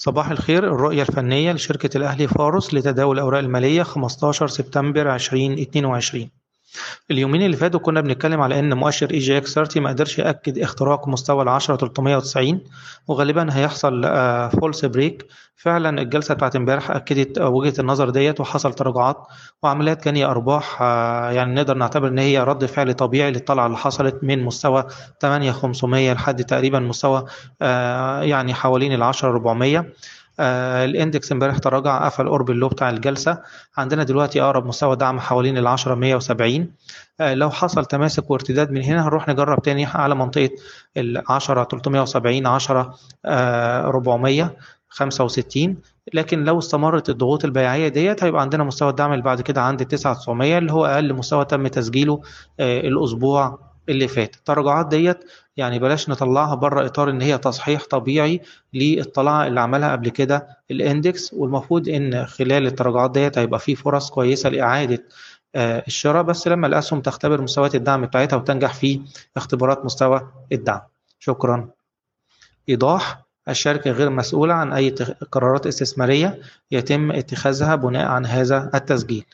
صباح الخير الرؤية الفنية لشركة الأهلي فارس لتداول الأوراق المالية 15 سبتمبر 2022 اليومين اللي فاتوا كنا بنتكلم على إن مؤشر EGX 30 ما قدرش يأكد اختراق مستوى ال 10 390 وغالبا هيحصل false break فعلا الجلسة بتاعت امبارح أكدت وجهة النظر ديت وحصل تراجعات وعمليات جني أرباح يعني نقدر نعتبر إن هي رد فعل طبيعي للطلعة اللي حصلت من مستوى 8500 لحد تقريبا مستوى يعني حوالين ال 10 400 آه ال index امبارح تراجع قفل قرب ال low بتاع الجلسة. عندنا دلوقتي أقرب مستوى دعم حوالين ال 10 170 آه لو حصل تماسك وارتداد من هنا هنروح نجرب تاني على منطقة ال 10 370 10 آه 400 65 لكن لو استمرت الضغوط البيعيه ديت هيبقى عندنا مستوى الدعم اللي بعد كده عند 9900 اللي هو أقل مستوى تم تسجيله آه الأسبوع اللي فات. التراجعات ديت يعني بلاش نطلعها بره إطار إن هي تصحيح طبيعي للطلعة اللي عملها قبل كده الإندكس والمفروض إن خلال التراجعات ديت هيبقى في فرص كويسة لإعادة آه الشراء بس لما الأسهم تختبر مستويات الدعم بتاعتها وتنجح في اختبارات مستوى الدعم. شكرا. إيضاح الشركة غير مسؤولة عن أي قرارات استثمارية يتم اتخاذها بناء عن هذا التسجيل.